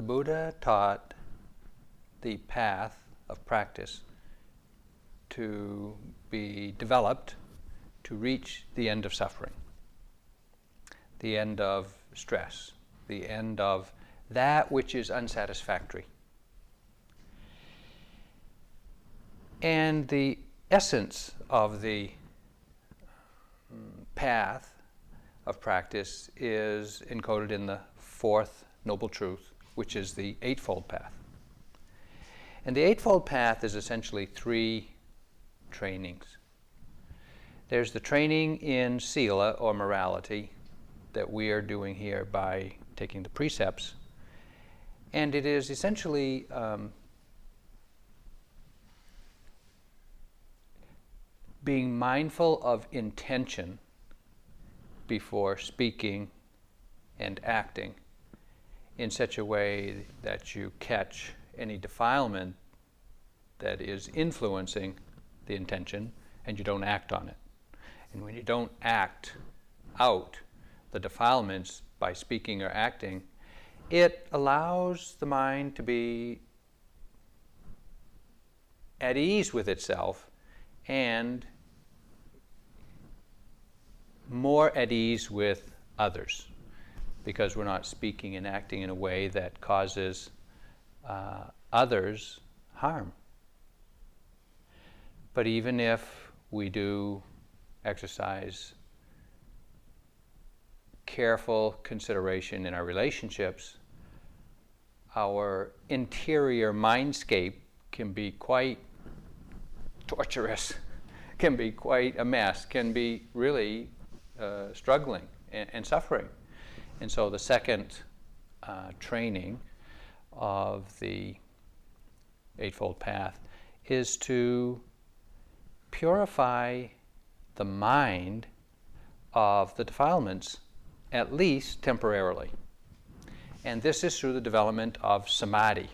the Buddha taught the path of practice to be developed to reach the end of suffering, the end of stress, the end of that which is unsatisfactory. And the essence of the mm, path of practice is encoded in the fourth noble truth, which is the Eightfold Path. And the Eightfold Path is essentially three trainings. There's the training in Sila or morality that we are doing here by taking the precepts. And it is essentially um, being mindful of intention before speaking and acting in such a way that you catch any defilement that is influencing the intention and you don't act on it. And when you don't act out the defilements by speaking or acting, it allows the mind to be at ease with itself and more at ease with others because we're not speaking and acting in a way that causes uh, others harm. But even if we do exercise careful consideration in our relationships, our interior mindscape can be quite torturous, can be quite a mess, can be really uh, struggling and, and, suffering. And so the second uh, training of the Eightfold Path is to purify the mind of the defilements, at least temporarily. And this is through the development of samadhi,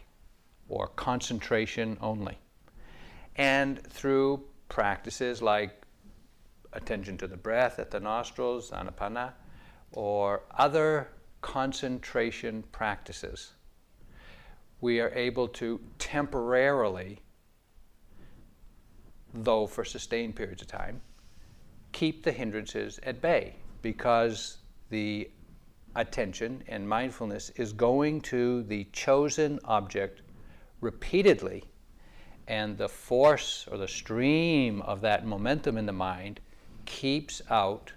or concentration only, and through practices like attention to the breath at the nostrils, anapana, or other concentration practices. We are able to temporarily though for sustained periods of time, keep the hindrances at bay because the attention and mindfulness is going to the chosen object repeatedly, and the force or the stream of that momentum in the mind keeps out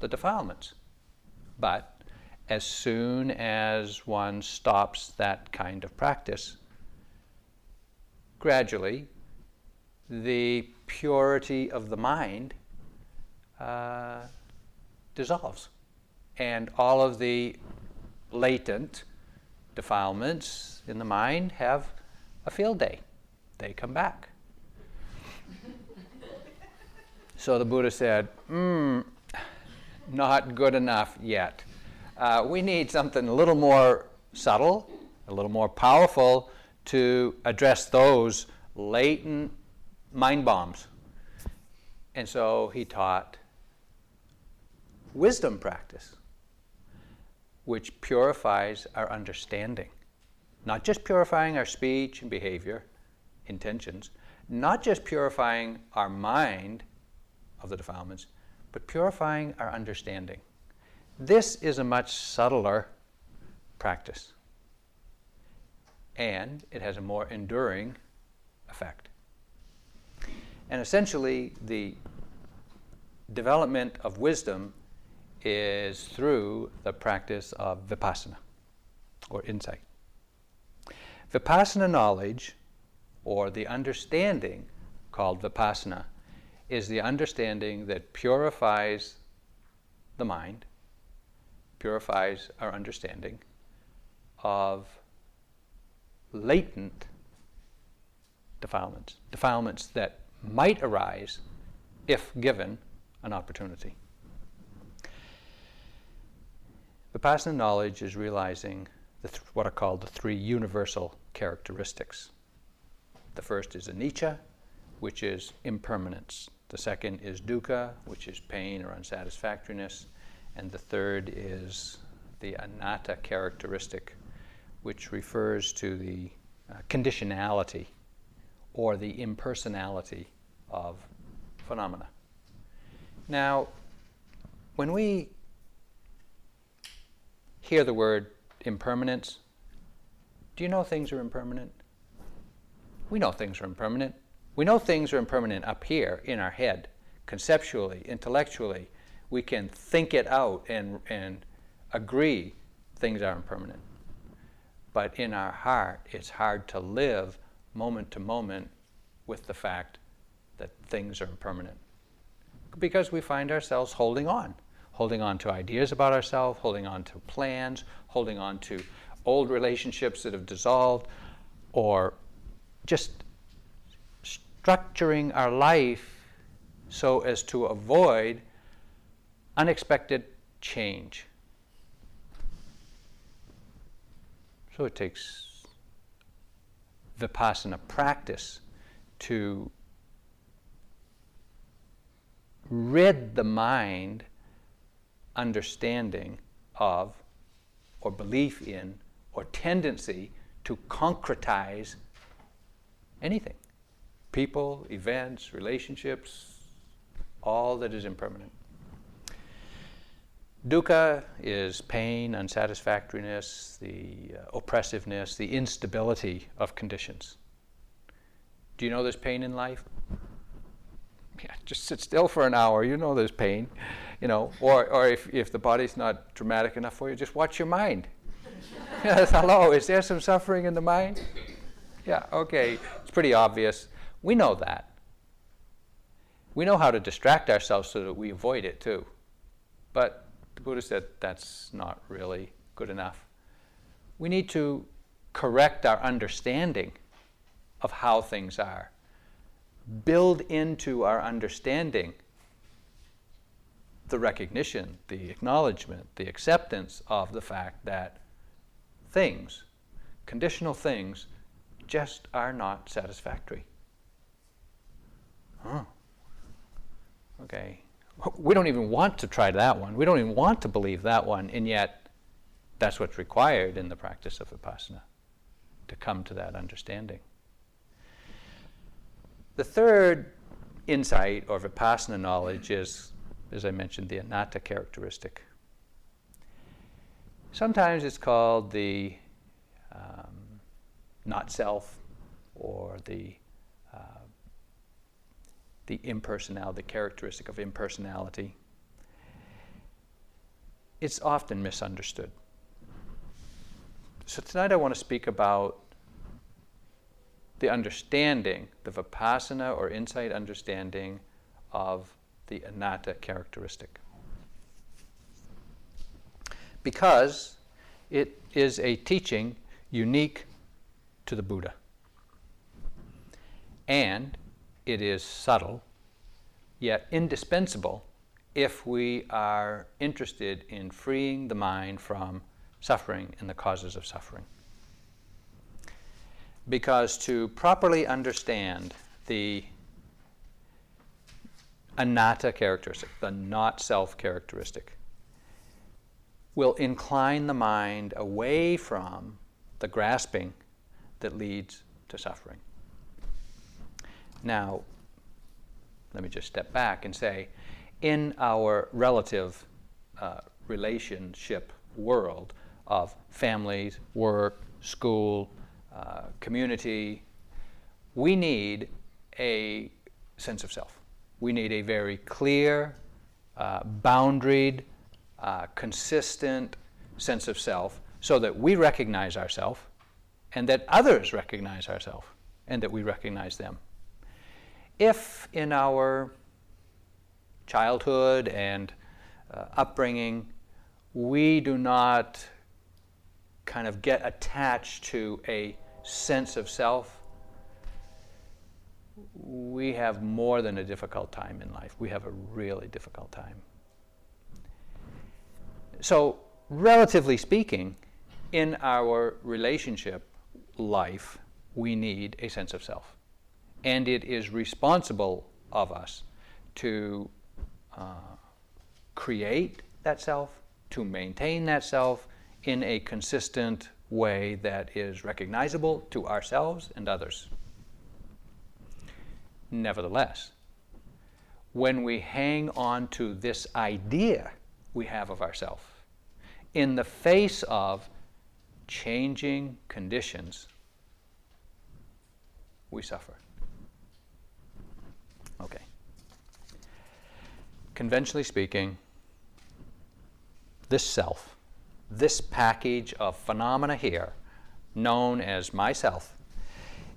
the defilements. But as soon as one stops that kind of practice, gradually the purity of the mind uh, dissolves. And all of the latent defilements in the mind have a field day. They come back. so the Buddha said, hmm, not good enough yet. Uh, we need something a little more subtle, a little more powerful to address those latent mind bombs. And so he taught wisdom practice, which purifies our understanding. Not just purifying our speech and behavior, intentions, not just purifying our mind of the defilements, but purifying our understanding. This is a much subtler practice, and it has a more enduring effect. And essentially, the development of wisdom is through the practice of vipassana or insight. Vipassana knowledge, or the understanding called vipassana, is the understanding that purifies the mind, purifies our understanding of latent defilements, defilements that might arise if given an opportunity. Vipassana knowledge is realizing th- what are called the three universal characteristics. The first is anicca, which is impermanence. The second is dukkha, which is pain or unsatisfactoriness. And the third is the anatta characteristic, which refers to the uh, conditionality or the impersonality of phenomena. Now, when we hear the word impermanence, do you know things are impermanent? We know things are impermanent. We know things are impermanent up here in our head, conceptually, intellectually. We can think it out and, and agree things are impermanent. But in our heart, it's hard to live moment to moment with the fact that things are impermanent. Because we find ourselves holding on, holding on to ideas about ourselves, holding on to plans, holding on to old relationships that have dissolved, or just structuring our life so as to avoid unexpected change. So it takes vipassana practice to rid the mind understanding of or belief in or tendency to concretize anything people, events, relationships, all that is impermanent. Dukkha is pain, unsatisfactoriness, the uh, oppressiveness, the instability of conditions. Do you know there's pain in life? Yeah, just sit still for an hour. You know there's pain, you know. Or, or if, if the body's not dramatic enough for you, just watch your mind. hello, is there some suffering in the mind? Yeah, okay, it's pretty obvious. We know that. We know how to distract ourselves so that we avoid it too. But the Buddha said that's not really good enough. We need to correct our understanding of how things are, build into our understanding the recognition, the acknowledgement, the acceptance of the fact that things, conditional things, just are not satisfactory. Huh. Okay we don't even want to try that one. We don't even want to believe that one, and yet that's what's required in the practice of vipassana to come to that understanding. The third insight or vipassana knowledge is, as I mentioned, the anatta characteristic. Sometimes it's called the um, not self or the the impersonality, the characteristic of impersonality. It's often misunderstood. So tonight I want to speak about the understanding, the vipassana or insight understanding of the anatta characteristic. Because it is a teaching unique to the Buddha. And it is subtle, yet indispensable if we are interested in freeing the mind from suffering and the causes of suffering. Because to properly understand the anatta characteristic, the not self characteristic, will incline the mind away from the grasping that leads to suffering. Now, let me just step back and say, in our relative uh, relationship world of families, work, school, uh, community, we need a sense of self. We need a very clear, uh, boundaried, uh, consistent sense of self so that we recognize ourselves and that others recognize ourselves and that we recognize them if in our childhood and uh, upbringing we do not kind of get attached to a sense of self, we have more than a difficult time in life. We have a really difficult time. So, relatively speaking, in our relationship life, we need a sense of self and it is responsible of us to uh, create that self, to maintain that self in a consistent way that is recognizable to ourselves and others. Nevertheless, when we hang on to this idea we have of ourselves, in the face of changing conditions, we suffer. Okay. Conventionally speaking, this self, this package of phenomena here, known as myself,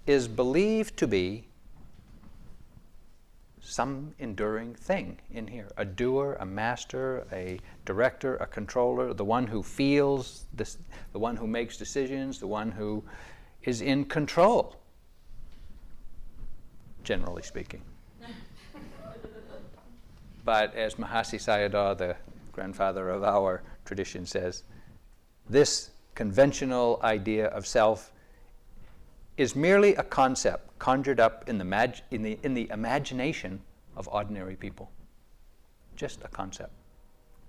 is believed to be some enduring thing in here a doer, a master, a director, a controller, the one who feels, this, the one who makes decisions, the one who is in control, generally speaking. But as Mahasi Sayadaw, the grandfather of our tradition, says, this conventional idea of self is merely a concept conjured up in the, mag- in, the, in the imagination of ordinary people. Just a concept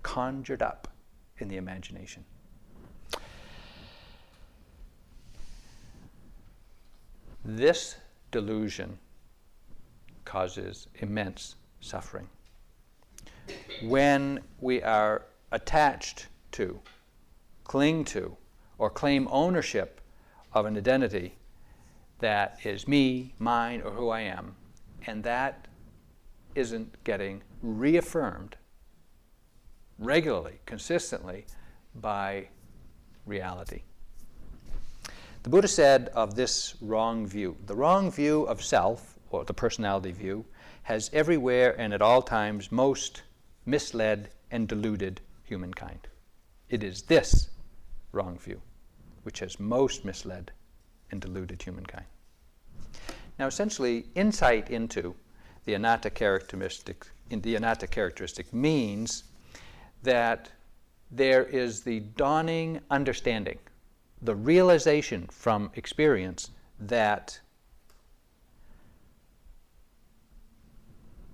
conjured up in the imagination. This delusion causes immense suffering. When we are attached to, cling to, or claim ownership of an identity that is me, mine, or who I am, and that isn't getting reaffirmed regularly, consistently by reality. The Buddha said of this wrong view the wrong view of self, or the personality view, has everywhere and at all times most misled and deluded humankind. It is this wrong view which has most misled and deluded humankind. Now, essentially, insight into the anatta characteristic, the anatta characteristic means that there is the dawning understanding, the realization from experience that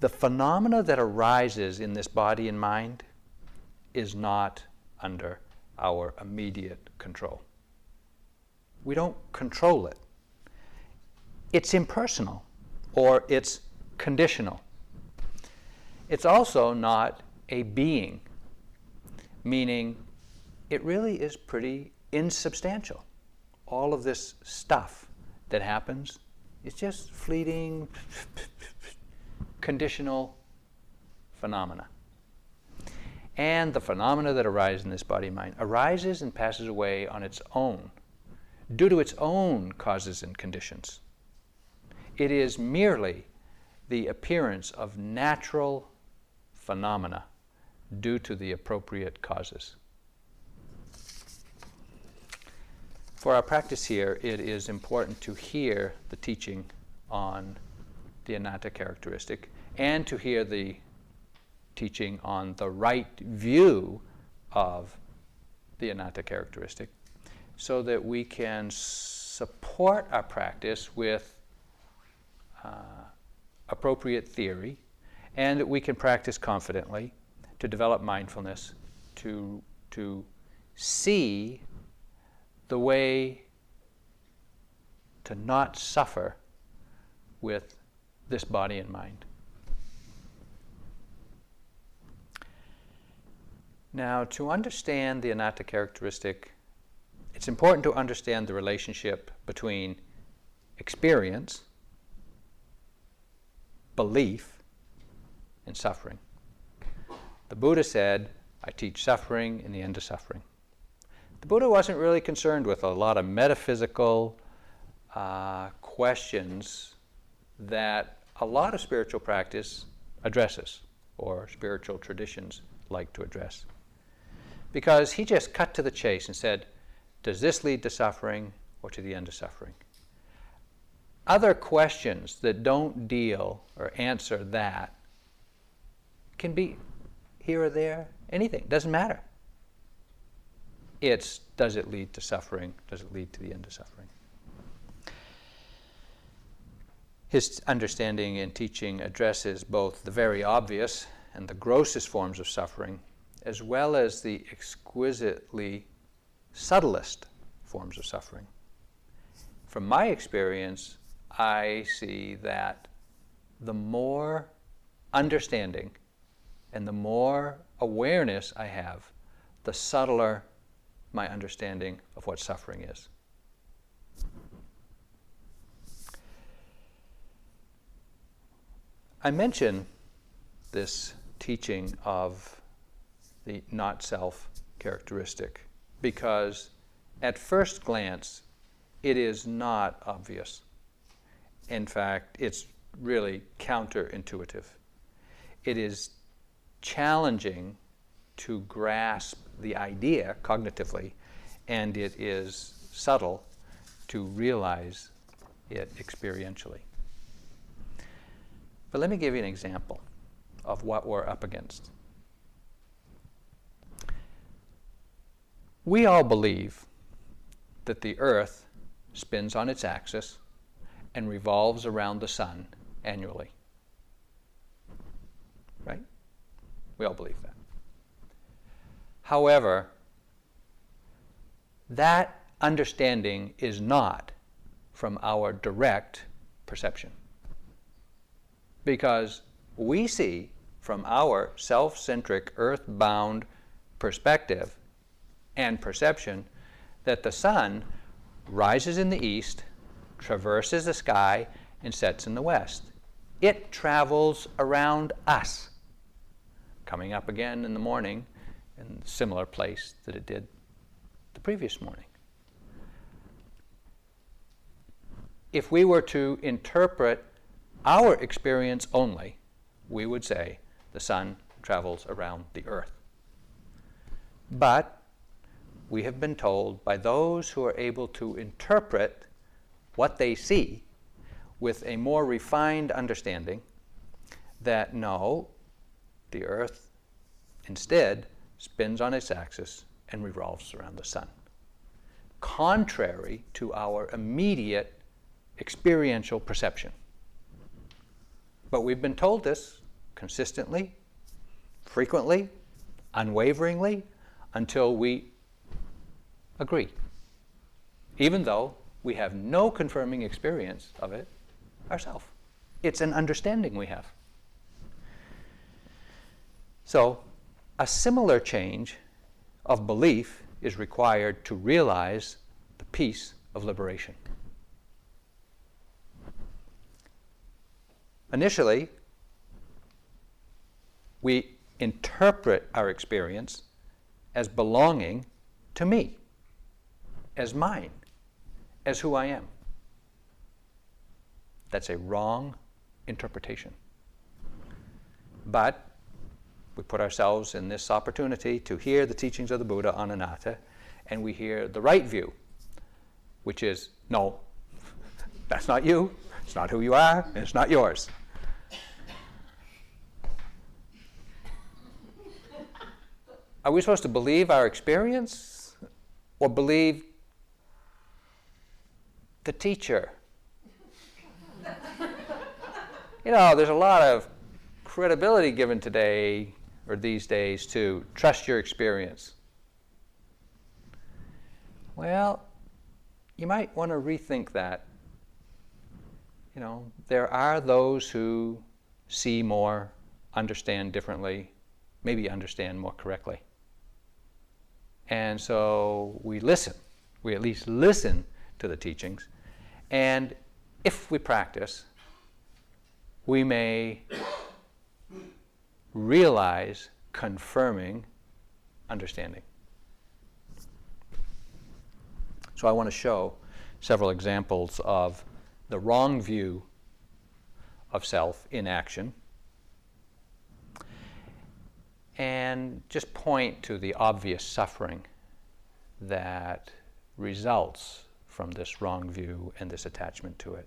the phenomena that arises in this body and mind is not under our immediate control. We don't control it. It's impersonal or it's conditional. It's also not a being, meaning it really is pretty insubstantial. All of this stuff that happens is just fleeting, conditional phenomena. And the phenomena that arise in this body mind arises and passes away on its own, due to its own causes and conditions. It is merely the appearance of natural phenomena due to the appropriate causes. For our practice here, it is important to hear the teaching on the anatta characteristic and to hear the teaching on the right view of the anatta characteristic so that we can support our practice with uh, appropriate theory and that we can practice confidently to develop mindfulness, to, to see the way to not suffer with this body and mind. Now, to understand the anatta characteristic, it's important to understand the relationship between experience, belief, and suffering. The Buddha said, I teach suffering and the end of suffering. The Buddha wasn't really concerned with a lot of metaphysical uh, questions that a lot of spiritual practice addresses, or spiritual traditions like to address. Because he just cut to the chase and said, Does this lead to suffering or to the end of suffering? Other questions that don't deal or answer that can be here or there, anything, doesn't matter. It's does it lead to suffering? Does it lead to the end of suffering? His understanding and teaching addresses both the very obvious and the grossest forms of suffering, as well as the exquisitely subtlest forms of suffering. From my experience, I see that the more understanding and the more awareness I have, the subtler my understanding of what suffering is. I mention this teaching of the not self characteristic because at first glance it is not obvious. In fact, it's really counterintuitive. It is challenging to grasp the idea cognitively, and it is subtle to realize it experientially. But let me give you an example of what we're up against. We all believe that the Earth spins on its axis and revolves around the sun annually. Right? We all believe that. However, that understanding is not from our direct perception. Because we see from our self centric, earth bound perspective and perception that the sun rises in the east, traverses the sky, and sets in the west. It travels around us, coming up again in the morning in similar place that it did the previous morning. If we were to interpret our experience only, we would say the sun travels around the earth. But we have been told by those who are able to interpret what they see with a more refined understanding that no, the earth instead spins on its axis and revolves around the sun, contrary to our immediate experiential perception. But we've been told this consistently, frequently, unwaveringly, until we agree, even though we have no confirming experience of it ourselves. It's an understanding we have. So, a similar change of belief is required to realize the peace of liberation. Initially, we interpret our experience as belonging to me as mine, as who I am. That's a wrong interpretation. But we put ourselves in this opportunity to hear the teachings of the Buddha on anatta, and we hear the right view, which is no, that's not you, it's not who you are, and it's not yours. Are we supposed to believe our experience or believe the teacher. you know, there's a lot of credibility given today or these days to trust your experience. Well, you might want to rethink that. You know, there are those who see more, understand differently, maybe understand more correctly. And so we listen. We at least listen to the teachings. And if we practice, we may realize confirming understanding. So I want to show several examples of the wrong view of self in action and just point to the obvious suffering that results from this wrong view and this attachment to it.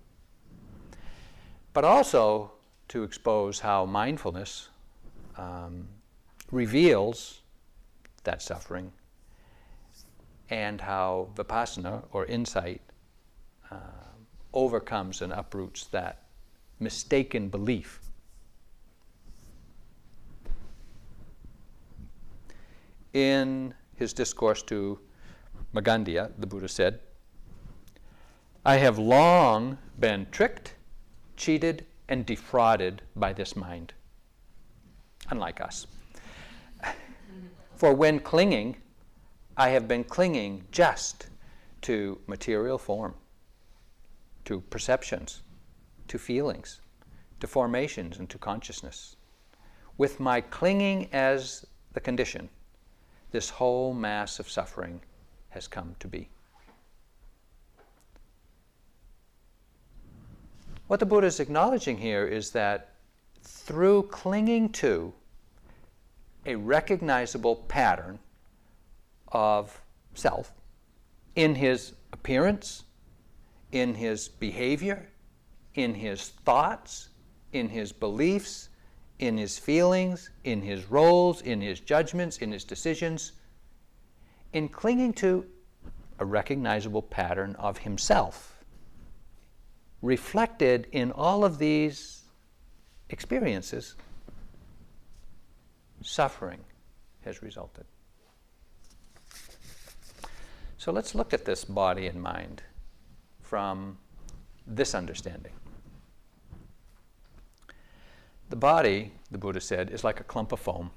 But also to expose how mindfulness um, reveals that suffering and how vipassana or insight uh, overcomes and uproots that mistaken belief. In his discourse to Magandia, the Buddha said, I have long been tricked, cheated, and defrauded by this mind. Unlike us. For when clinging, I have been clinging just to material form, to perceptions, to feelings, to formations, and to consciousness. With my clinging as the condition, this whole mass of suffering has come to be. What the Buddha is acknowledging here is that through clinging to a recognizable pattern of self in his appearance, in his behavior, in his thoughts, in his beliefs, in his feelings, in his roles, in his judgments, in his decisions, in clinging to a recognizable pattern of himself, reflected in all of these experiences, suffering has resulted. So let's look at this body and mind from this understanding. The body, the Buddha said, is like a clump of foam.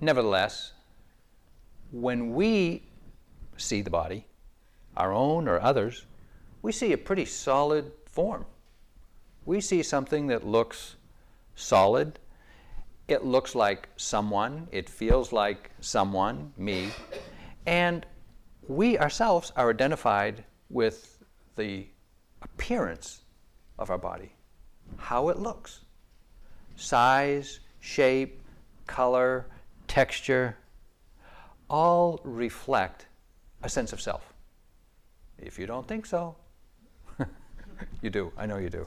Nevertheless, when we see the body, our own or others, we see a pretty solid form. We see something that looks solid. It looks like someone. It feels like someone, me. And we ourselves are identified with the appearance of our body, how it looks size, shape, color, texture, all reflect a sense of self. If you don't think so, you do. I know you do.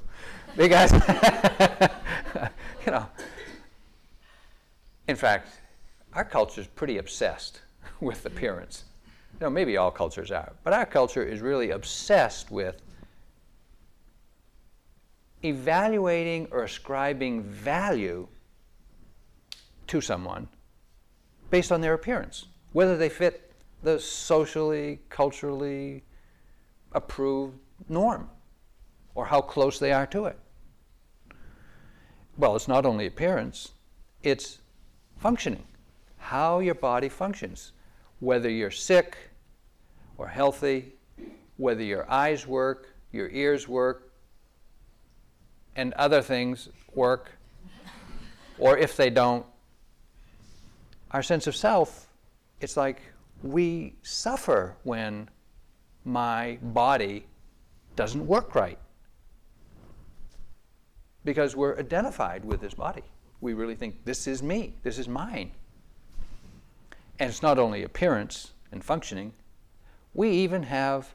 Because, you know, in fact, our culture is pretty obsessed with appearance. You know, maybe all cultures are, but our culture is really obsessed with evaluating or ascribing value to someone based on their appearance whether they fit the socially, culturally approved norm or how close they are to it. Well, it's not only appearance, it's functioning, how your body functions, whether you're sick or healthy, whether your eyes work, your ears work, and other things work, or if they don't, our sense of self it's like we suffer when my body doesn't work right because we're identified with this body. We really think this is me, this is mine. And it's not only appearance and functioning, we even have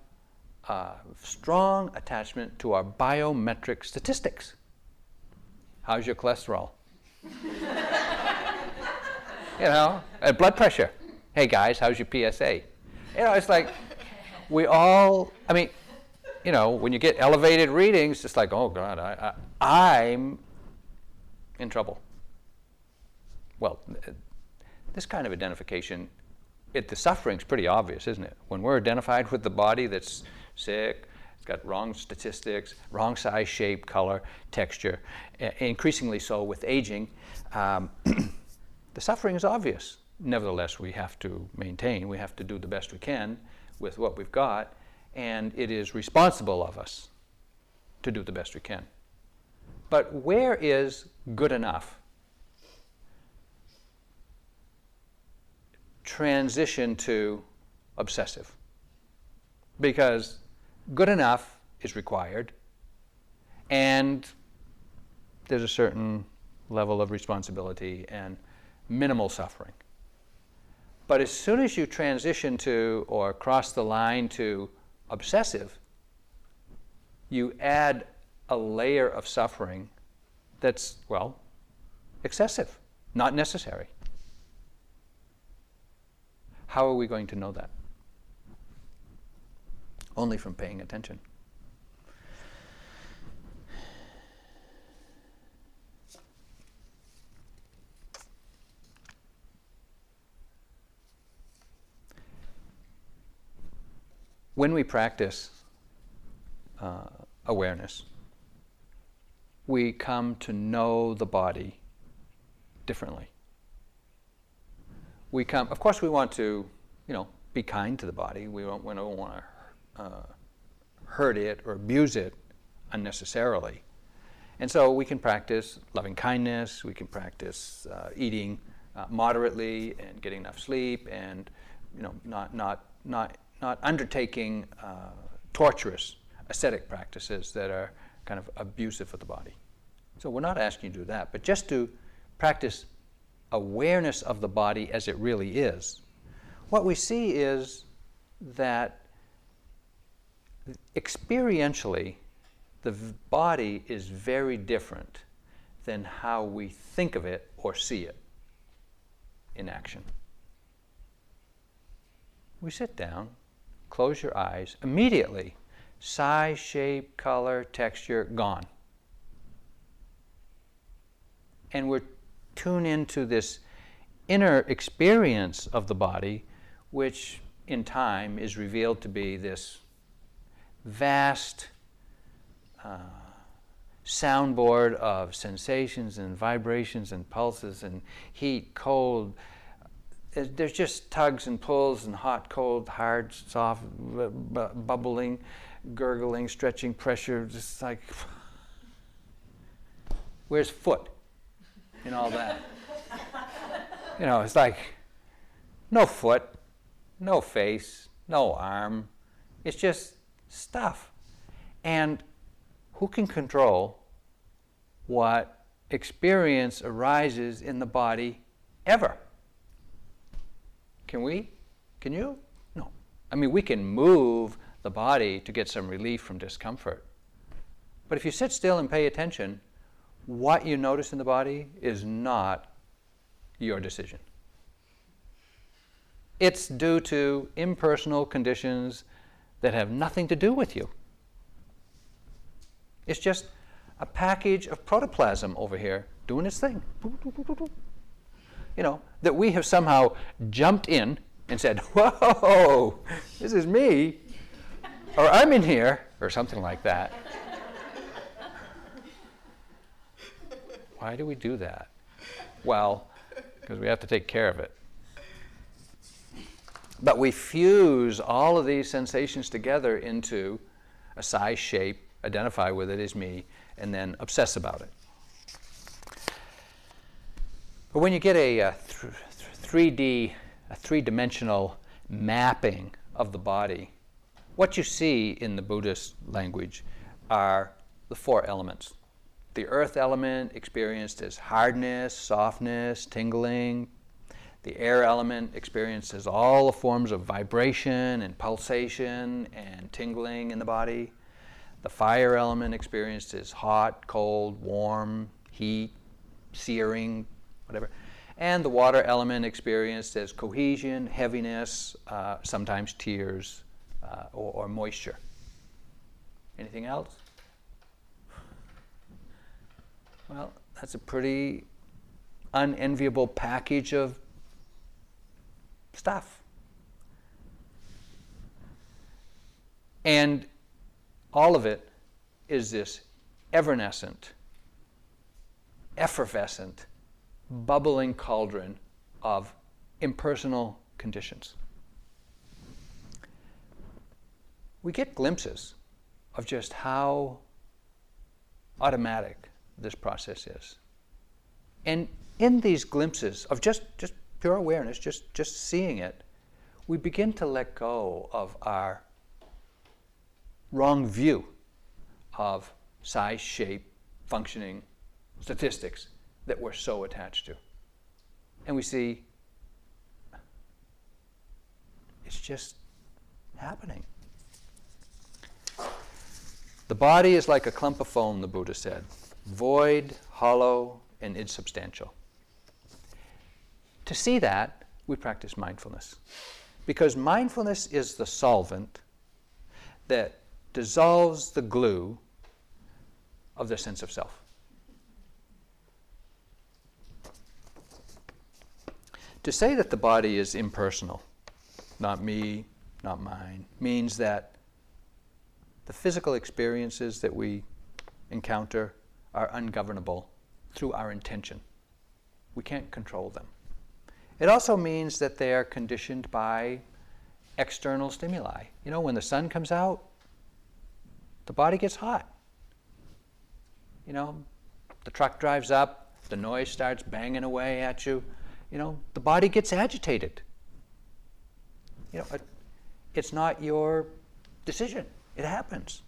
a strong attachment to our biometric statistics. How's your cholesterol? you know, blood pressure hey guys, how's your PSA? You know, it's like we all, I mean, you know, when you get elevated readings, it's like, oh God, I, I, I'm in trouble. Well, this kind of identification, it, the suffering's pretty obvious, isn't it? When we're identified with the body that's sick, it's got wrong statistics, wrong size, shape, color, texture, increasingly so with aging, um, the suffering is obvious nevertheless, we have to maintain, we have to do the best we can with what we've got, and it is responsible of us to do the best we can. But where is good enough? Transition to obsessive. Because good enough is required, and there's a certain level of responsibility and minimal suffering. But as soon as you transition to or cross the line to obsessive, you add a layer of suffering that's, well, excessive, not necessary. How are we going to know that? Only from paying attention. when we practice uh, awareness, we come to know the body differently. We come, of course, we want to, you know, be kind to the body. We don't, we don't want to uh, hurt it or abuse it unnecessarily. And so we can practice loving kindness, we can practice uh, eating uh, moderately and getting enough sleep and you know, not, not, not, not undertaking uh, torturous ascetic practices that are kind of abusive for the body. So we're not asking you to do that, but just to practice awareness of the body as it really is. What we see is that experientially, the body is very different than how we think of it or see it in action. We sit down, close your eyes, immediately, size, shape, color, texture, gone. And we're tuned into this inner experience of the body, which in time is revealed to be this vast uh, soundboard of sensations and vibrations and pulses and heat, cold. There's just tugs and pulls and hot, cold, hard, soft, bubbling, gurgling, stretching, pressure, just like. Where's foot and all that? you know, it's like no foot, no face, no arm. It's just stuff. And who can control what experience arises in the body ever? Can we? Can you? No. I mean, we can move the body to get some relief from discomfort. But if you sit still and pay attention, what you notice in the body is not your decision. It's due to impersonal conditions that have nothing to do with you. It's just a package of protoplasm over here doing its thing. You know, that we have somehow jumped in and said, Whoa, this is me, or I'm in here, or something like that. Why do we do that? Well, because we have to take care of it. But we fuse all of these sensations together into a size, shape, identify with it as me, and then obsess about it. But when you get a, a th- 3D, a three-dimensional mapping of the body, what you see in the Buddhist language are the four elements. The earth element experienced as hardness, softness, tingling, the air element experiences all the forms of vibration and pulsation and tingling in the body. The fire element experiences hot, cold, warm, heat, searing, whatever. And the water element experienced as cohesion, heaviness, uh, sometimes tears uh, or, or moisture. Anything else? Well, that's a pretty unenviable package of stuff. And all of it is this evanescent, effervescent, bubbling cauldron of impersonal conditions. We get glimpses of just how automatic this process is. And in these glimpses of just, just pure awareness, just, just seeing it, we begin to let go of our wrong view of size, shape, functioning, statistics that we're so attached to. And we see it's just happening. The body is like a clump of foam, the Buddha said void, hollow, and insubstantial. To see that, we practice mindfulness. Because mindfulness is the solvent that dissolves the glue of the sense of self. To say that the body is impersonal, not me, not mine, means that the physical experiences that we encounter are ungovernable through our intention. We can't control them. It also means that they are conditioned by external stimuli. You know, when the sun comes out, the body gets hot. You know, the truck drives up, the noise starts banging away at you. You know, the body gets agitated. You know, it's not your decision, it happens.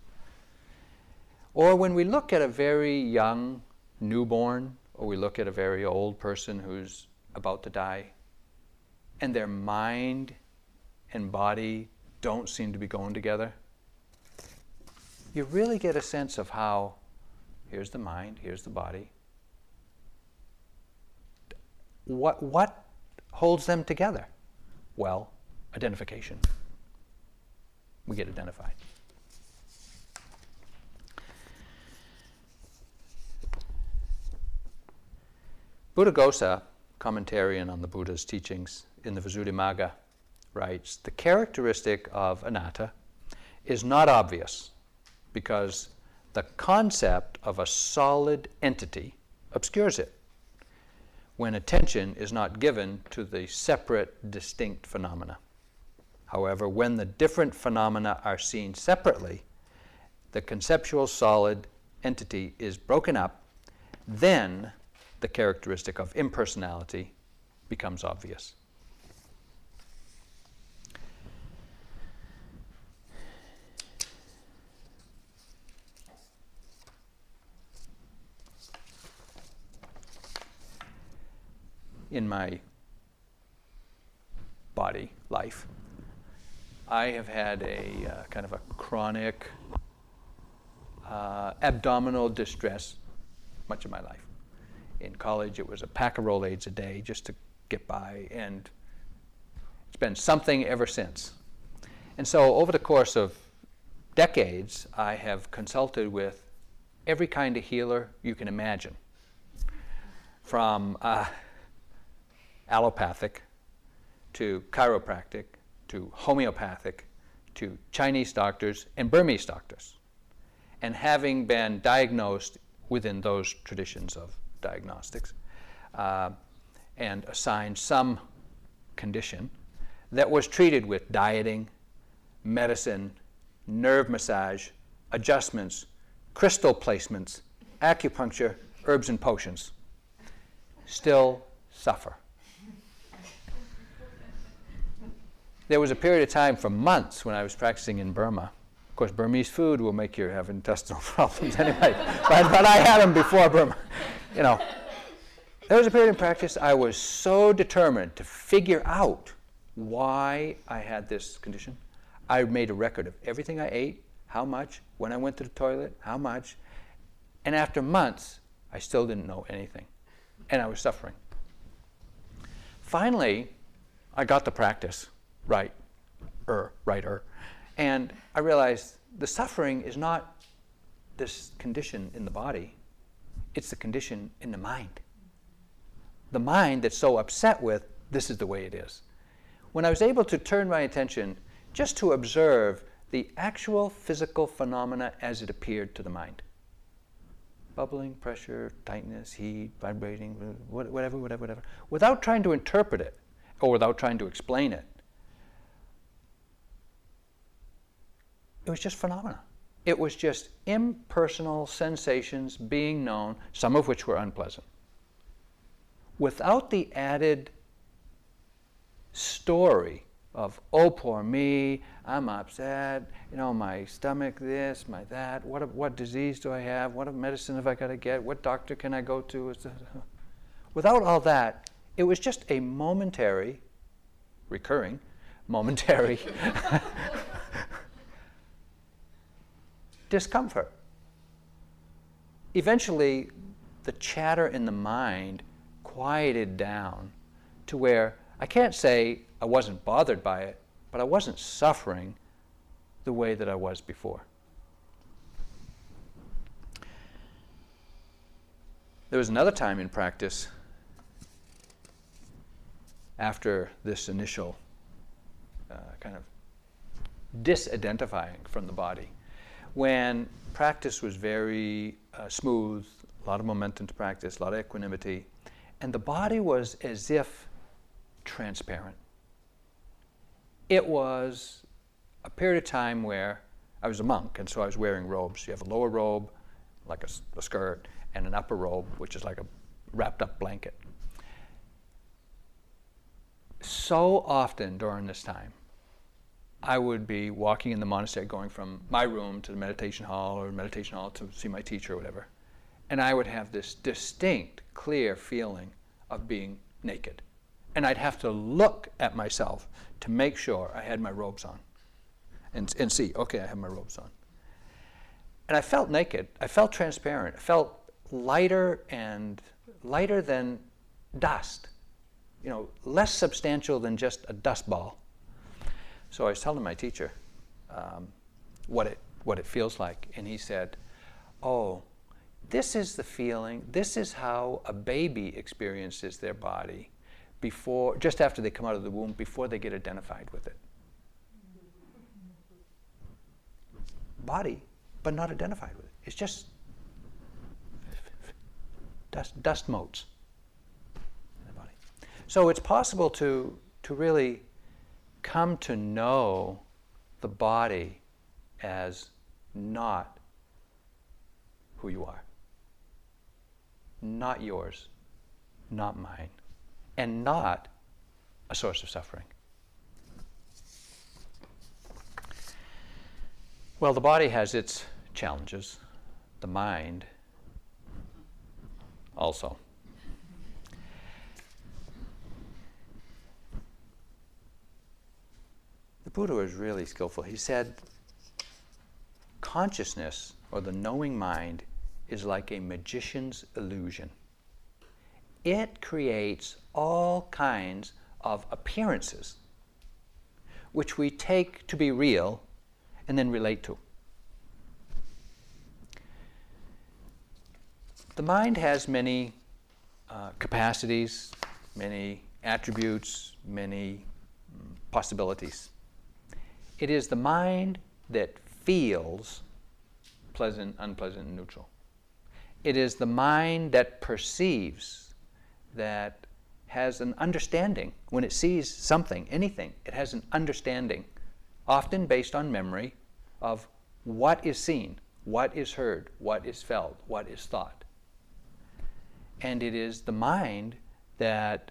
Or when we look at a very young newborn, or we look at a very old person who's about to die, and their mind and body don't seem to be going together, you really get a sense of how here's the mind, here's the body. What, what holds them together? Well, identification. We get identified. Buddhaghosa, commentarian on the Buddha's teachings in the Visuddhimagga, writes The characteristic of anatta is not obvious because the concept of a solid entity obscures it when attention is not given to the separate, distinct phenomena. However, when the different phenomena are seen separately, the conceptual solid entity is broken up, then the characteristic of impersonality becomes obvious. In my body life, I have had a uh, kind of a chronic uh, abdominal distress much of my life. In college, it was a pack of Rolaids a day just to get by, and it's been something ever since. And so, over the course of decades, I have consulted with every kind of healer you can imagine, from uh, allopathic to chiropractic to homeopathic to Chinese doctors and Burmese doctors. And having been diagnosed within those traditions of diagnostics uh, and assigned some condition that was treated with dieting, medicine, nerve massage, adjustments, crystal placements, acupuncture, herbs and potions. Still suffer. There was a period of time for months when I was practicing in Burma. Of course, Burmese food will make you have intestinal problems anyway, but, but I had them before Burma you know, there was a period in practice I was so determined to figure out why I had this condition. I made a record of everything I ate, how much, when I went to the toilet, how much. And after months, I still didn't know anything. And I was suffering. Finally, I got the practice right, er, righter. And I realized the suffering is not this condition in the body, it's the condition in the mind. The mind that's so upset with, this is the way it is. When I was able to turn my attention just to observe the actual physical phenomena as it appeared to the mind bubbling, pressure, tightness, heat, vibrating, whatever, whatever, whatever, without trying to interpret it or without trying to explain it. It was just phenomena. It was just impersonal sensations being known, some of which were unpleasant. Without the added story of, oh, poor me, I'm upset, you know, my stomach this, my that, what, what disease do I have, what medicine have I got to get, what doctor can I go to? Without all that, it was just a momentary, recurring, momentary discomfort. Eventually, the chatter in the mind quieted down to where I can't say I wasn't bothered by it, but I wasn't suffering the way that I was before. There was another time in practice after this initial uh, kind of disidentifying from the body. When practice was very uh, smooth, a lot of momentum to practice, a lot of equanimity, and the body was as if transparent. It was a period of time where I was a monk, and so I was wearing robes. You have a lower robe, like a, a skirt, and an upper robe, which is like a wrapped up blanket. So often during this time, I would be walking in the monastery, going from my room to the meditation hall or meditation hall to see my teacher or whatever. And I would have this distinct, clear feeling of being naked. And I'd have to look at myself to make sure I had my robes on and, and see, okay, I have my robes on. And I felt naked. I felt transparent. I felt lighter and lighter than dust, you know, less substantial than just a dust ball. So I was telling my teacher um, what, it, what it feels like, and he said, Oh, this is the feeling, this is how a baby experiences their body before, just after they come out of the womb, before they get identified with it. Body, but not identified with it. It's just dust, dust motes in the body. So it's possible to, to really come to know the body as not who you are, not yours, not mine, and not a source of suffering. Well, the body has its challenges, the mind also. Buddha was really skillful. He said, consciousness or the knowing mind is like a magician's illusion. It creates all kinds of appearances which we take to be real and then relate to. The mind has many uh, capacities, many attributes, many mm, possibilities. It is the mind that feels pleasant, unpleasant, and neutral. It is the mind that perceives, that has an understanding. When it sees something, anything, it has an understanding, often based on memory, of what is seen, what is heard, what is felt, what is thought. And it is the mind that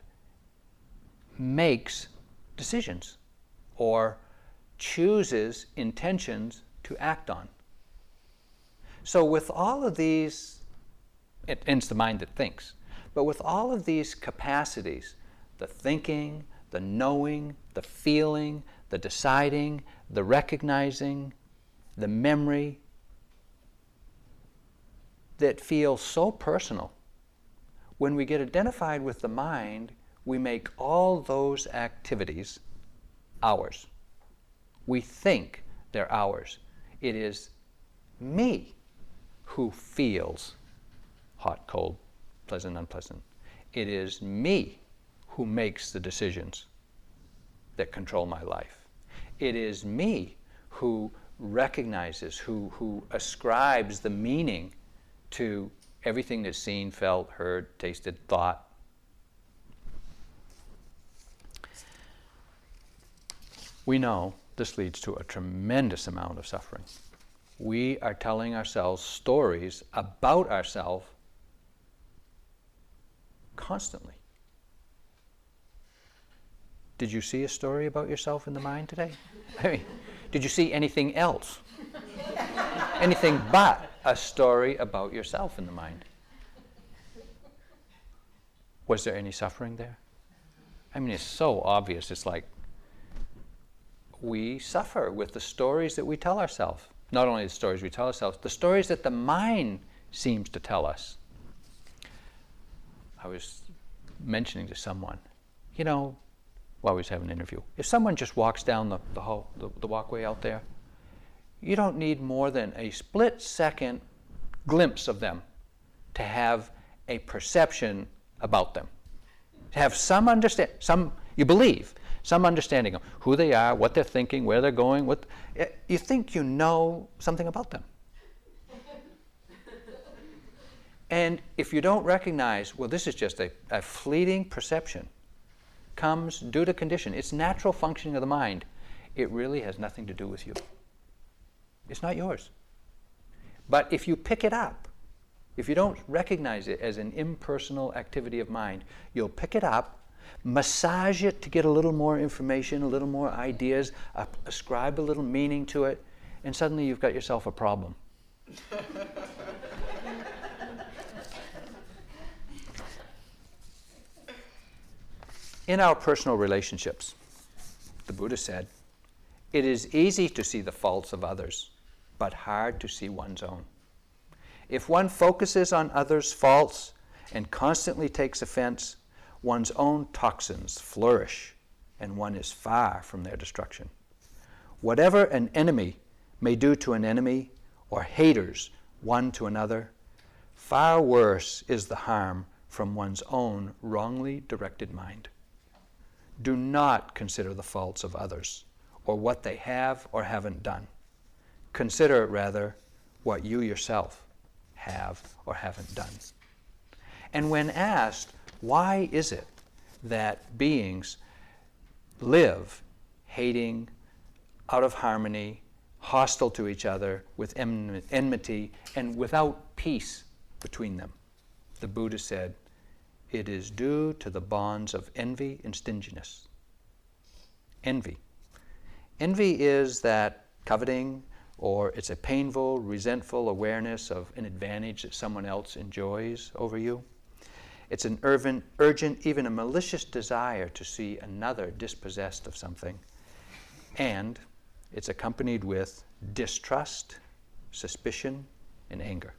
makes decisions or chooses intentions to act on. So, with all of these, it, ends the mind that thinks, but with all of these capacities the thinking, the knowing, the feeling, the deciding, the recognizing, the memory that feel so personal. When we get identified with the mind, we make all those activities ours. We think they're ours. It is me who feels hot, cold, pleasant, unpleasant. It is me who makes the decisions that control my life. It is me who recognizes, who, who ascribes the meaning to everything that's seen, felt, heard, tasted, thought. We know this leads to a tremendous amount of suffering. We are telling ourselves stories about ourselves constantly. Did you see a story about yourself in the mind today? I mean, did you see anything else? anything but a story about yourself in the mind? Was there any suffering there? I mean, it's so obvious. It's like we suffer with the stories that we tell ourselves. Not only the stories we tell ourselves, the stories that the mind seems to tell us. I was mentioning to someone, you know, while we was having an interview, if someone just walks down the, the, hall, the, the walkway out there, you don't need more than a split second glimpse of them to have a perception about them. To have some understand, some, you believe some understanding of who they are, what they're thinking, where they're going. What eh, you think you know something about them. and if you don't recognize, well, this is just a, a fleeting perception, comes due to condition. It's natural functioning of the mind. It really has nothing to do with you. It's not yours. But if you pick it up, if you don't recognize it as an impersonal activity of mind, you'll pick it up, massage it to get a little more information, a little more ideas, ascribe a little meaning to it, and suddenly you've got yourself a problem. In our personal relationships, the Buddha said, it is easy to see the faults of others, but hard to see one's own. If one focuses on others' faults and constantly takes offense, one's own toxins flourish and one is far from their destruction. Whatever an enemy may do to an enemy, or haters one to another, far worse is the harm from one's own wrongly directed mind. Do not consider the faults of others, or what they have or haven't done. Consider, rather, what you yourself have or haven't done. And when asked, why is it that beings live hating, out of harmony, hostile to each other, with enmity, and without peace between them? The Buddha said, it is due to the bonds of envy and stinginess. Envy. Envy is that coveting, or it's a painful, resentful awareness of an advantage that someone else enjoys over you. It's an urgent, urgent, even a malicious desire to see another dispossessed of something. And it's accompanied with distrust, suspicion, and anger.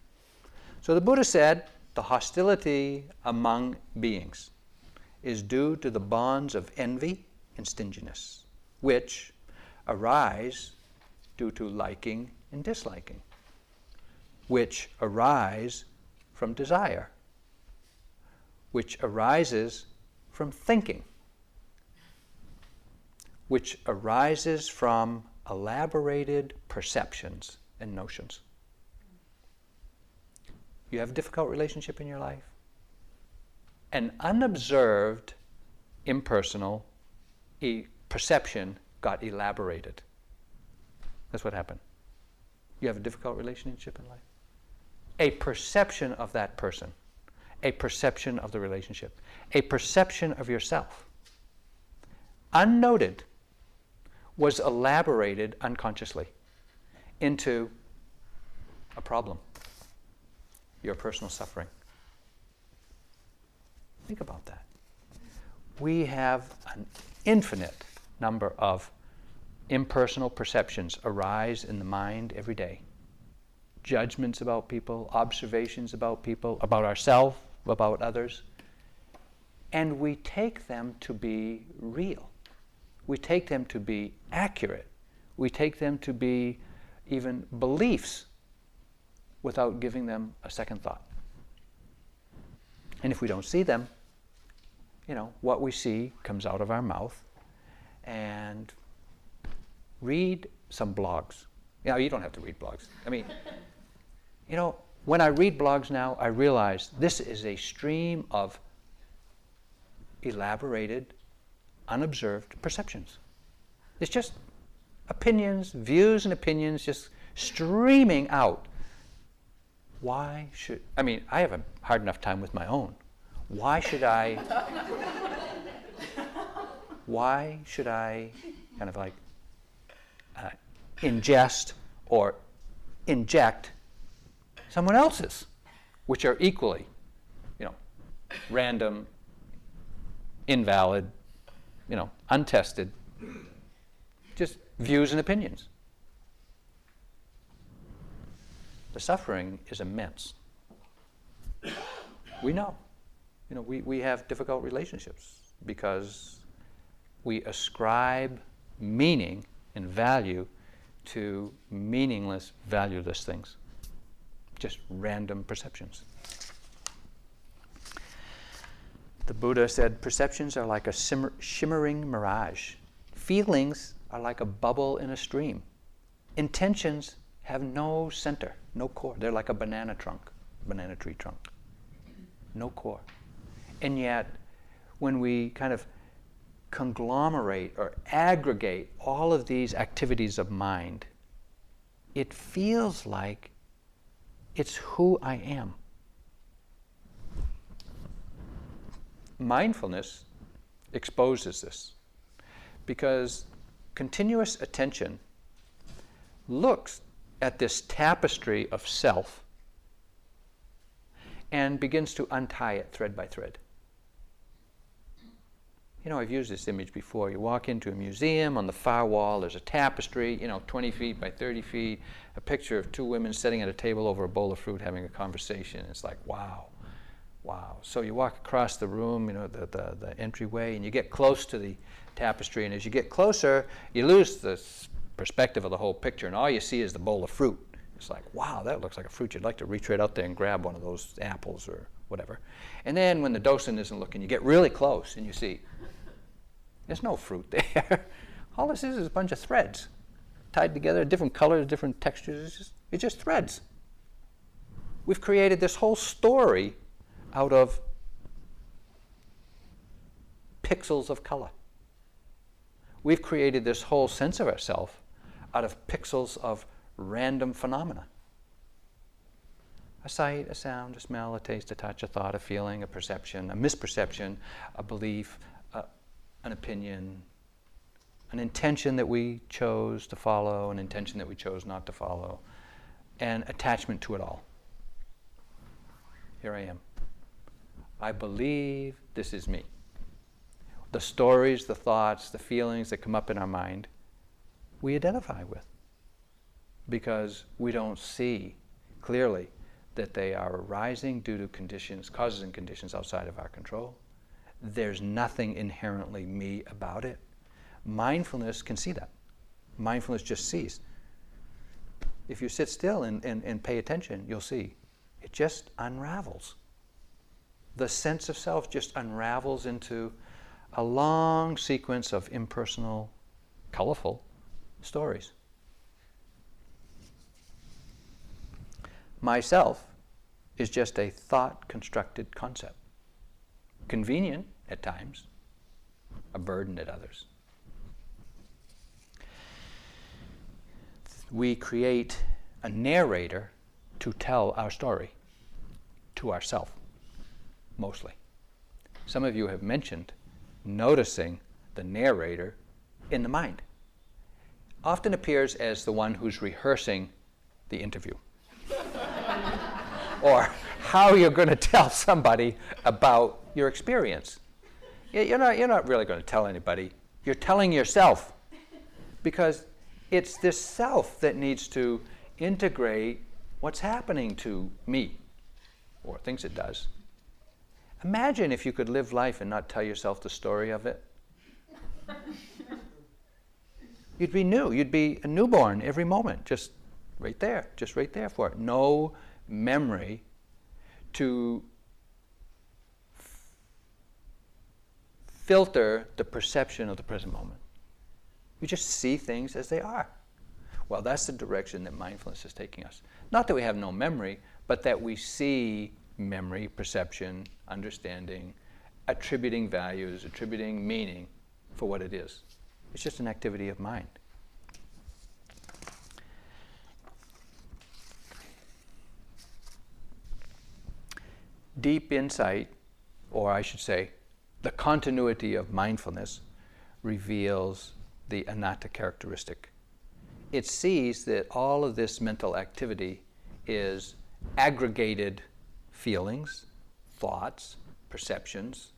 So the Buddha said the hostility among beings is due to the bonds of envy and stinginess, which arise due to liking and disliking, which arise from desire, which arises from thinking, which arises from elaborated perceptions and notions. You have a difficult relationship in your life? An unobserved, impersonal e- perception got elaborated. That's what happened. You have a difficult relationship in life. A perception of that person, a perception of the relationship, a perception of yourself, unnoted, was elaborated unconsciously into a problem, your personal suffering. Think about that. We have an infinite number of impersonal perceptions arise in the mind every day. Judgments about people, observations about people, about ourselves, about others. And we take them to be real. We take them to be accurate. We take them to be even beliefs without giving them a second thought. And if we don't see them, you know, what we see comes out of our mouth and read some blogs. You know, you don't have to read blogs. I mean, you know, when I read blogs now, I realize this is a stream of elaborated, unobserved perceptions. It's just opinions, views, and opinions just streaming out. Why should, I mean, I have a hard enough time with my own. Why should I, why should I kind of like uh, ingest or inject someone else's, which are equally, you know, random, invalid, you know, untested, just views and opinions. The suffering is immense. We know. You know, we, we have difficult relationships because we ascribe meaning and value to meaningless, valueless things. Just random perceptions. The Buddha said perceptions are like a shimmer, shimmering mirage. Feelings are like a bubble in a stream. Intentions have no center, no core. They're like a banana trunk, banana tree trunk. No core. And yet, when we kind of conglomerate or aggregate all of these activities of mind, it feels like it's who I am. Mindfulness exposes this because continuous attention looks at this tapestry of self and begins to untie it thread by thread. You know, I've used this image before. You walk into a museum, on the far wall, there's a tapestry, you know, 20 feet by 30 feet, a picture of two women sitting at a table over a bowl of fruit having a conversation. It's like, wow, wow. So you walk across the room, you know, the, the, the entryway, and you get close to the tapestry. And as you get closer, you lose the perspective of the whole picture, and all you see is the bowl of fruit. It's like, wow, that looks like a fruit. You'd like to reach right out there and grab one of those apples or whatever. And then when the docent isn't looking, you get really close and you see there's no fruit there. All this is is a bunch of threads tied together, different colors, different textures. It's just, it's just threads. We've created this whole story out of pixels of color. We've created this whole sense of ourselves out of pixels of random phenomena. A sight, a sound, a smell, a taste, a touch, a thought, a feeling, a perception, a misperception, a belief, an opinion, an intention that we chose to follow, an intention that we chose not to follow, and attachment to it all. Here I am. I believe this is me. The stories, the thoughts, the feelings that come up in our mind, we identify with because we don't see clearly that they are arising due to conditions, causes and conditions outside of our control there's nothing inherently me about it. Mindfulness can see that. Mindfulness just sees. If you sit still and, and, and pay attention, you'll see it just unravels. The sense of self just unravels into a long sequence of impersonal, colorful stories. Myself is just a thought constructed concept. Convenient, at times, a burden at others. We create a narrator to tell our story to ourselves, mostly. Some of you have mentioned noticing the narrator in the mind. Often appears as the one who's rehearsing the interview. or how you're going to tell somebody about your experience. You're not, you're not really going to tell anybody. You're telling yourself because it's this self that needs to integrate what's happening to me or thinks it does. Imagine if you could live life and not tell yourself the story of it. You'd be new. You'd be a newborn every moment, just right there, just right there for it. No memory to filter the perception of the present moment. We just see things as they are. Well, that's the direction that mindfulness is taking us. Not that we have no memory, but that we see memory, perception, understanding, attributing values, attributing meaning for what it is. It's just an activity of mind. Deep insight, or I should say, the continuity of mindfulness reveals the anatta characteristic. It sees that all of this mental activity is aggregated feelings, thoughts, perceptions,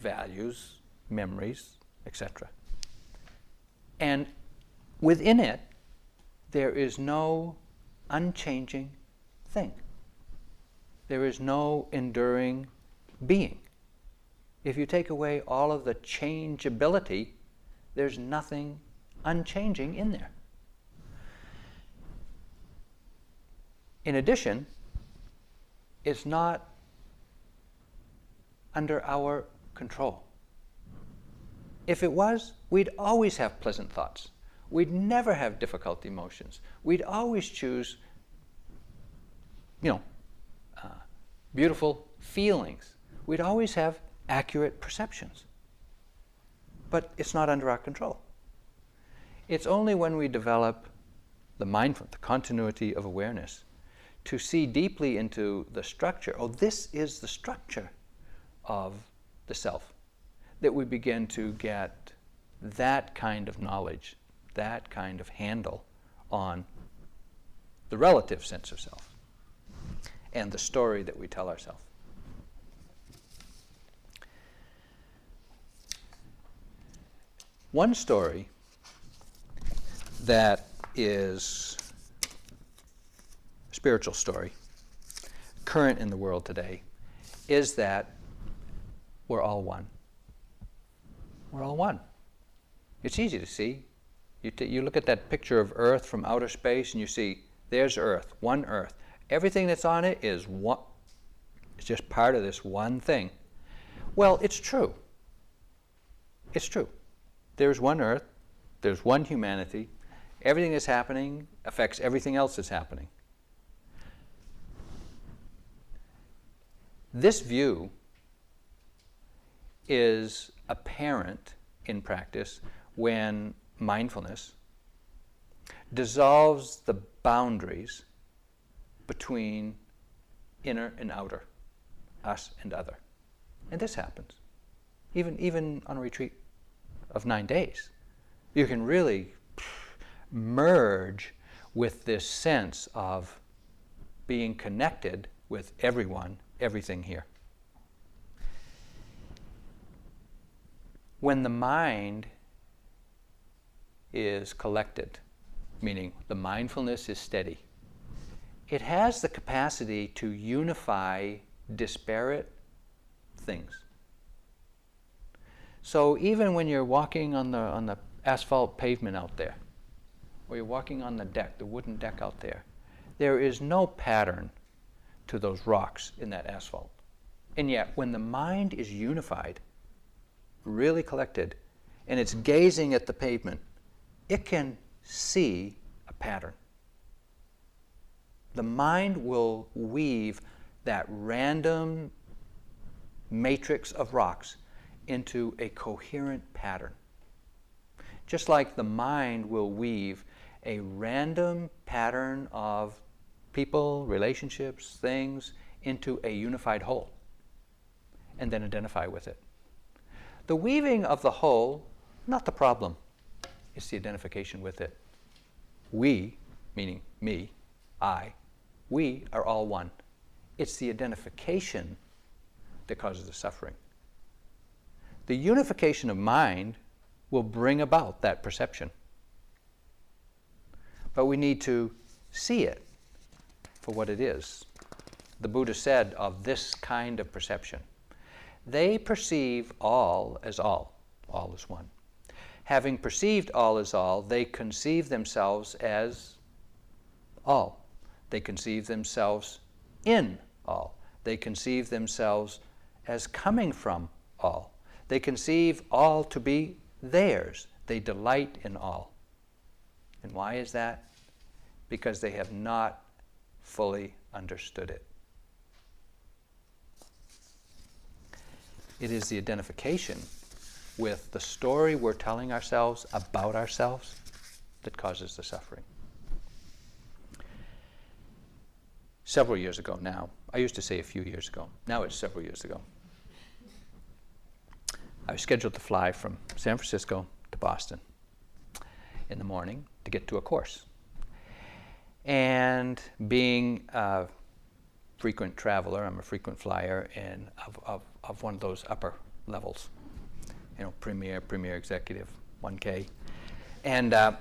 values, memories, etc. And within it, there is no unchanging thing. There is no enduring being if you take away all of the changeability, there's nothing unchanging in there. In addition, it's not under our control. If it was, we'd always have pleasant thoughts. We'd never have difficult emotions. We'd always choose, you know, uh, beautiful feelings. We'd always have accurate perceptions. But it's not under our control. It's only when we develop the mindfulness, the continuity of awareness, to see deeply into the structure. Oh, this is the structure of the self. That we begin to get that kind of knowledge, that kind of handle on the relative sense of self and the story that we tell ourselves. One story that is a spiritual story, current in the world today, is that we're all one. We're all one. It's easy to see. You, t- you look at that picture of Earth from outer space and you see there's Earth, one Earth. Everything that's on it is one, it's just part of this one thing. Well, it's true. It's true. There's one Earth, there's one humanity. Everything that's happening affects everything else that's happening. This view is apparent in practice when mindfulness dissolves the boundaries between inner and outer, us and other. And this happens. Even, even on retreat of nine days, you can really merge with this sense of being connected with everyone, everything here. When the mind is collected, meaning the mindfulness is steady, it has the capacity to unify disparate things. So even when you're walking on the, on the asphalt pavement out there, or you're walking on the deck, the wooden deck out there, there is no pattern to those rocks in that asphalt. And yet, when the mind is unified, really collected, and it's gazing at the pavement, it can see a pattern. The mind will weave that random matrix of rocks into a coherent pattern. Just like the mind will weave a random pattern of people, relationships, things into a unified whole, and then identify with it. The weaving of the whole, not the problem, it's the identification with it. We, meaning me, I, we are all one. It's the identification that causes the suffering. The unification of mind will bring about that perception. But we need to see it for what it is. The Buddha said of this kind of perception they perceive all as all, all is one. Having perceived all as all, they conceive themselves as all. They conceive themselves in all. They conceive themselves as coming from all. They conceive all to be theirs. They delight in all. And why is that? Because they have not fully understood it. It is the identification with the story we're telling ourselves about ourselves that causes the suffering. Several years ago now, I used to say a few years ago, now it's several years ago. I was scheduled to fly from San Francisco to Boston in the morning to get to a course. And being a frequent traveler, I'm a frequent flyer in, of, of, of one of those upper levels, you know, premier, premier executive, 1K. And uh,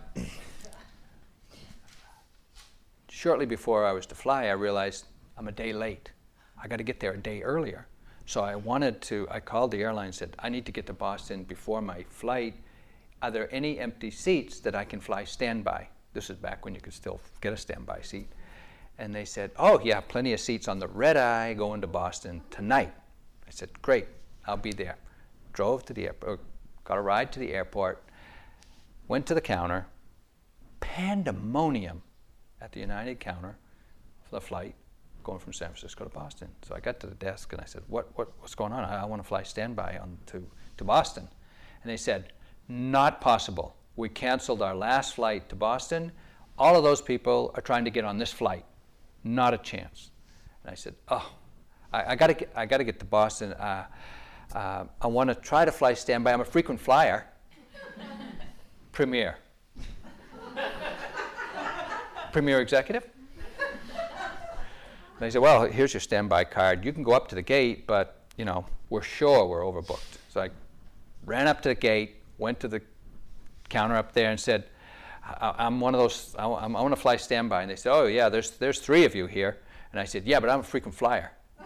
shortly before I was to fly, I realized I'm a day late. I got to get there a day earlier. So I wanted to, I called the airline and said, I need to get to Boston before my flight. Are there any empty seats that I can fly standby? This is back when you could still get a standby seat. And they said, Oh, yeah, plenty of seats on the red eye going to Boston tonight. I said, Great, I'll be there. drove to the airport, er, got a ride to the airport, went to the counter, pandemonium at the United counter for the flight going from San Francisco to Boston. So I got to the desk and I said, what, what, what's going on? I, I want to fly standby on to, to Boston. And they said, not possible. We canceled our last flight to Boston. All of those people are trying to get on this flight. Not a chance. And I said, oh, I, I got to I gotta get to Boston. Uh, uh, I want to try to fly standby. I'm a frequent flyer. Premier. Premier executive? They said, well, here's your standby card. You can go up to the gate, but, you know, we're sure we're overbooked. So I ran up to the gate, went to the counter up there and said, I'm one of those, I, I want to fly standby. And they said, oh, yeah, there's, there's three of you here. And I said, yeah, but I'm a frequent flyer.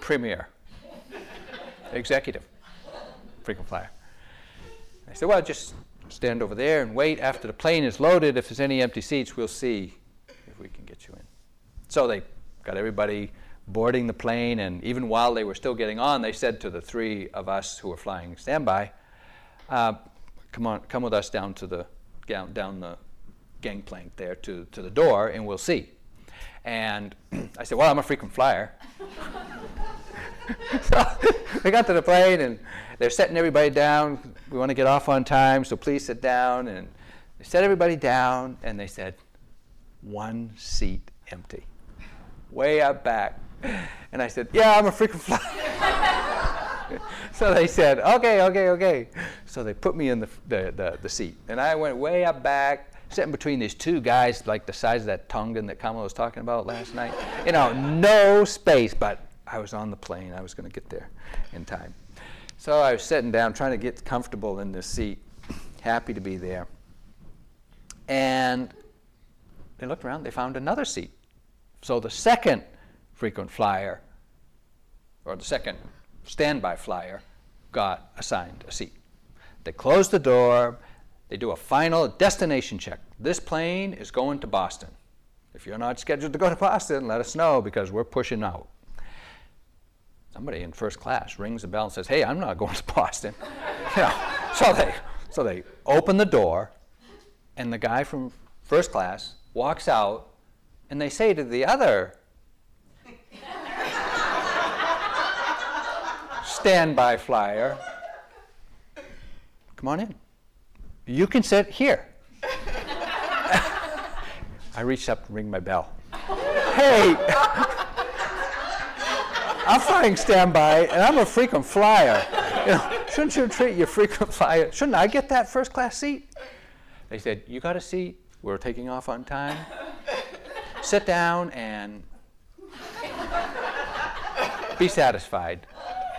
Premier. Executive. Frequent flyer. I said, well, just stand over there and wait. After the plane is loaded, if there's any empty seats, we'll see if we can get you in. So they got everybody boarding the plane, and even while they were still getting on, they said to the three of us who were flying standby, uh, "Come on, come with us down to the down, down the gangplank there to, to the door, and we'll see." And I said, "Well, I'm a frequent flyer." so we got to the plane, and they're setting everybody down. We want to get off on time, so please sit down. And they set everybody down, and they said, "One seat empty." Way up back. And I said, Yeah, I'm a frequent flyer. so they said, Okay, okay, okay. So they put me in the, the, the, the, seat. And I went way up back, sitting between these two guys, like the size of that Tongan that Kamala was talking about last night. You know, no space, but I was on the plane. I was going to get there in time. So I was sitting down, trying to get comfortable in this seat, happy to be there. And they looked around, they found another seat. So the second frequent flyer, or the second standby flyer, got assigned a seat. They close the door, they do a final destination check. This plane is going to Boston. If you're not scheduled to go to Boston, let us know because we're pushing out. Somebody in first class rings the bell and says, Hey, I'm not going to Boston. so, they, so they open the door, and the guy from first class walks out and they say to the other standby flyer, come on in. You can sit here. I reached up and ring my bell. hey, I'm flying standby and I'm a frequent flyer. You know, shouldn't you treat your frequent flyer? Shouldn't I get that first class seat? They said, You got a seat? We're taking off on time sit down and be satisfied.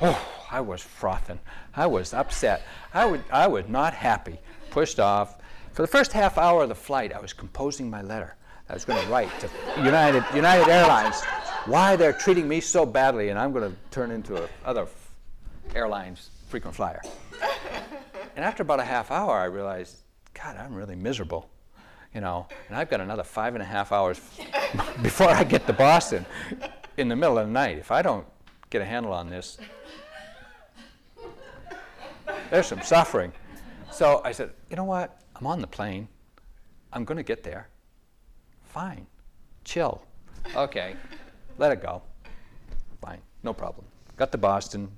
Oh, I was frothing. I was upset. I, would, I was not happy. Pushed off. For the first half hour of the flight, I was composing my letter. I was going to write to United, United Airlines why they're treating me so badly, and I'm going to turn into a other airlines frequent flyer. And after about a half hour, I realized, God, I'm really miserable you know, and I've got another five and a half hours before I get to Boston in the middle of the night. If I don't get a handle on this, there's some suffering. So I said, you know what? I'm on the plane. I'm going to get there. Fine. Chill. Okay. Let it go. Fine. No problem. Got to Boston.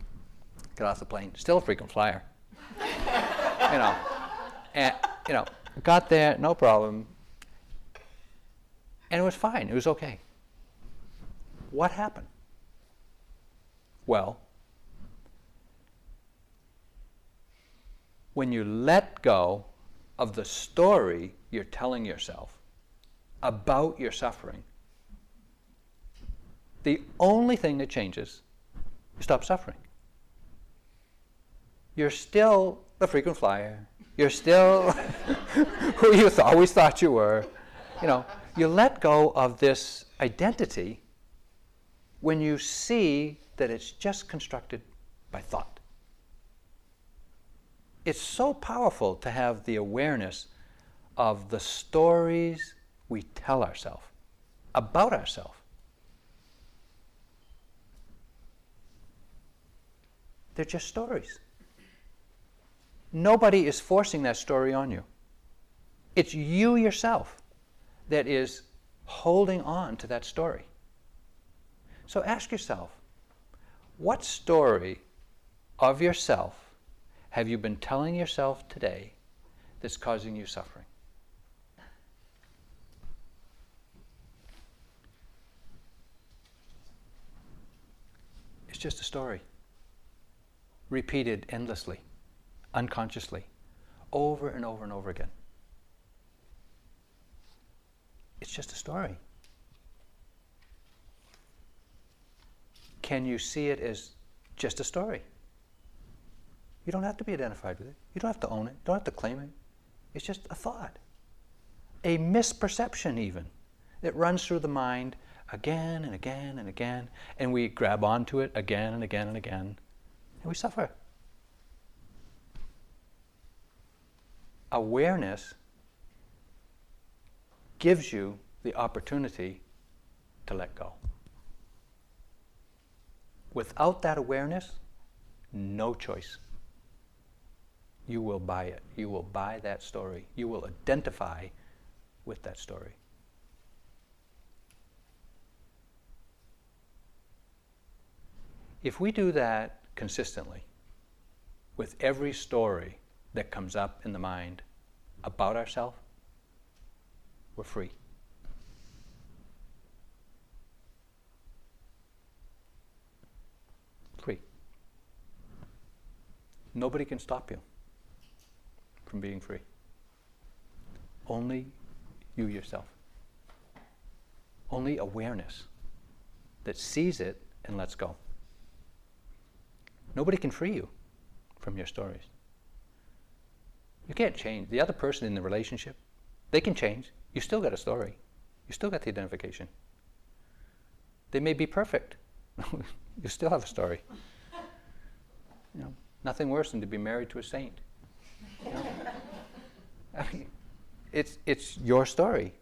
Got off the plane. Still a frequent flyer. you know. And, you know, Got there, no problem. And it was fine, it was okay. What happened? Well, when you let go of the story you're telling yourself about your suffering, the only thing that changes is stop suffering. You're still the frequent flyer. You're still who you th- always thought you were. You know, you let go of this identity when you see that it's just constructed by thought. It's so powerful to have the awareness of the stories we tell ourselves about ourselves. They're just stories. Nobody is forcing that story on you. It's you yourself that is holding on to that story. So ask yourself what story of yourself have you been telling yourself today that's causing you suffering? It's just a story, repeated endlessly, unconsciously, over and over and over again. It's just a story. Can you see it as just a story? You don't have to be identified with it. You don't have to own it. You don't have to claim it. It's just a thought, a misperception, even, It runs through the mind again and again and again, and we grab onto it again and again and again, and we suffer. Awareness gives you the opportunity to let go. Without that awareness, no choice. You will buy it. You will buy that story. You will identify with that story. If we do that consistently with every story that comes up in the mind about ourselves, we're free. Free. Nobody can stop you from being free. Only you yourself. Only awareness that sees it and lets go. Nobody can free you from your stories. You can't change. The other person in the relationship, they can change. You still got a story. You still got the identification. They may be perfect. you still have a story. You know, nothing worse than to be married to a saint. You know? I mean, it's, it's your story.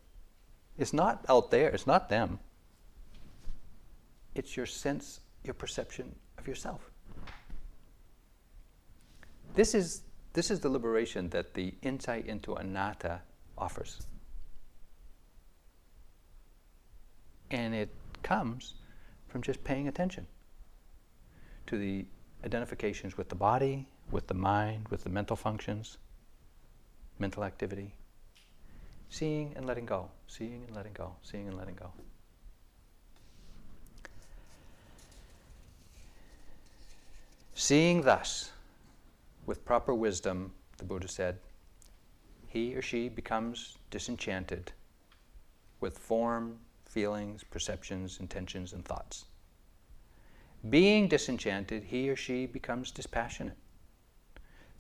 It's not out there, it's not them. It's your sense, your perception of yourself. This is, this is the liberation that the insight into anatta offers. And it comes from just paying attention to the identifications with the body, with the mind, with the mental functions, mental activity. Seeing and letting go, seeing and letting go, seeing and letting go. Seeing thus, with proper wisdom, the Buddha said, he or she becomes disenchanted with form, feelings, perceptions, intentions, and thoughts. Being disenchanted, he or she becomes dispassionate.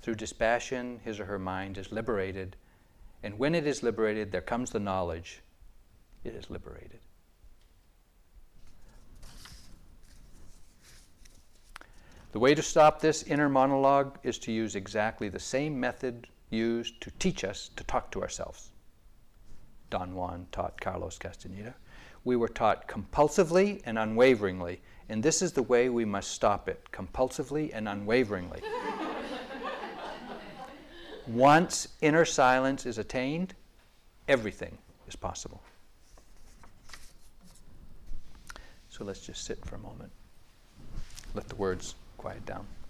Through dispassion, his or her mind is liberated, and when it is liberated, there comes the knowledge it is liberated. The way to stop this inner monologue is to use exactly the same method used to teach us to talk to ourselves. Don Juan taught Carlos Castaneda. We were taught compulsively and unwaveringly, and this is the way we must stop it compulsively and unwaveringly. Once inner silence is attained, everything is possible. So let's just sit for a moment. Let the words quiet down.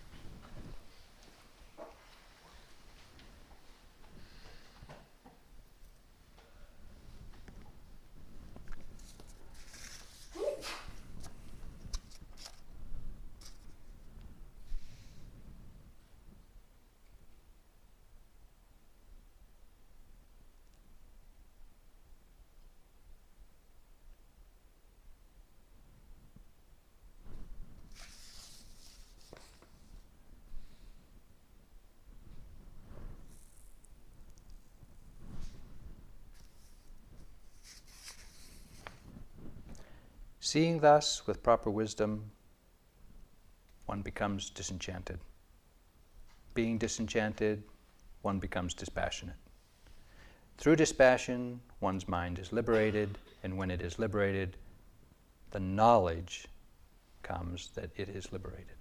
Seeing thus with proper wisdom, one becomes disenchanted. Being disenchanted, one becomes dispassionate. Through dispassion, one's mind is liberated, and when it is liberated, the knowledge comes that it is liberated.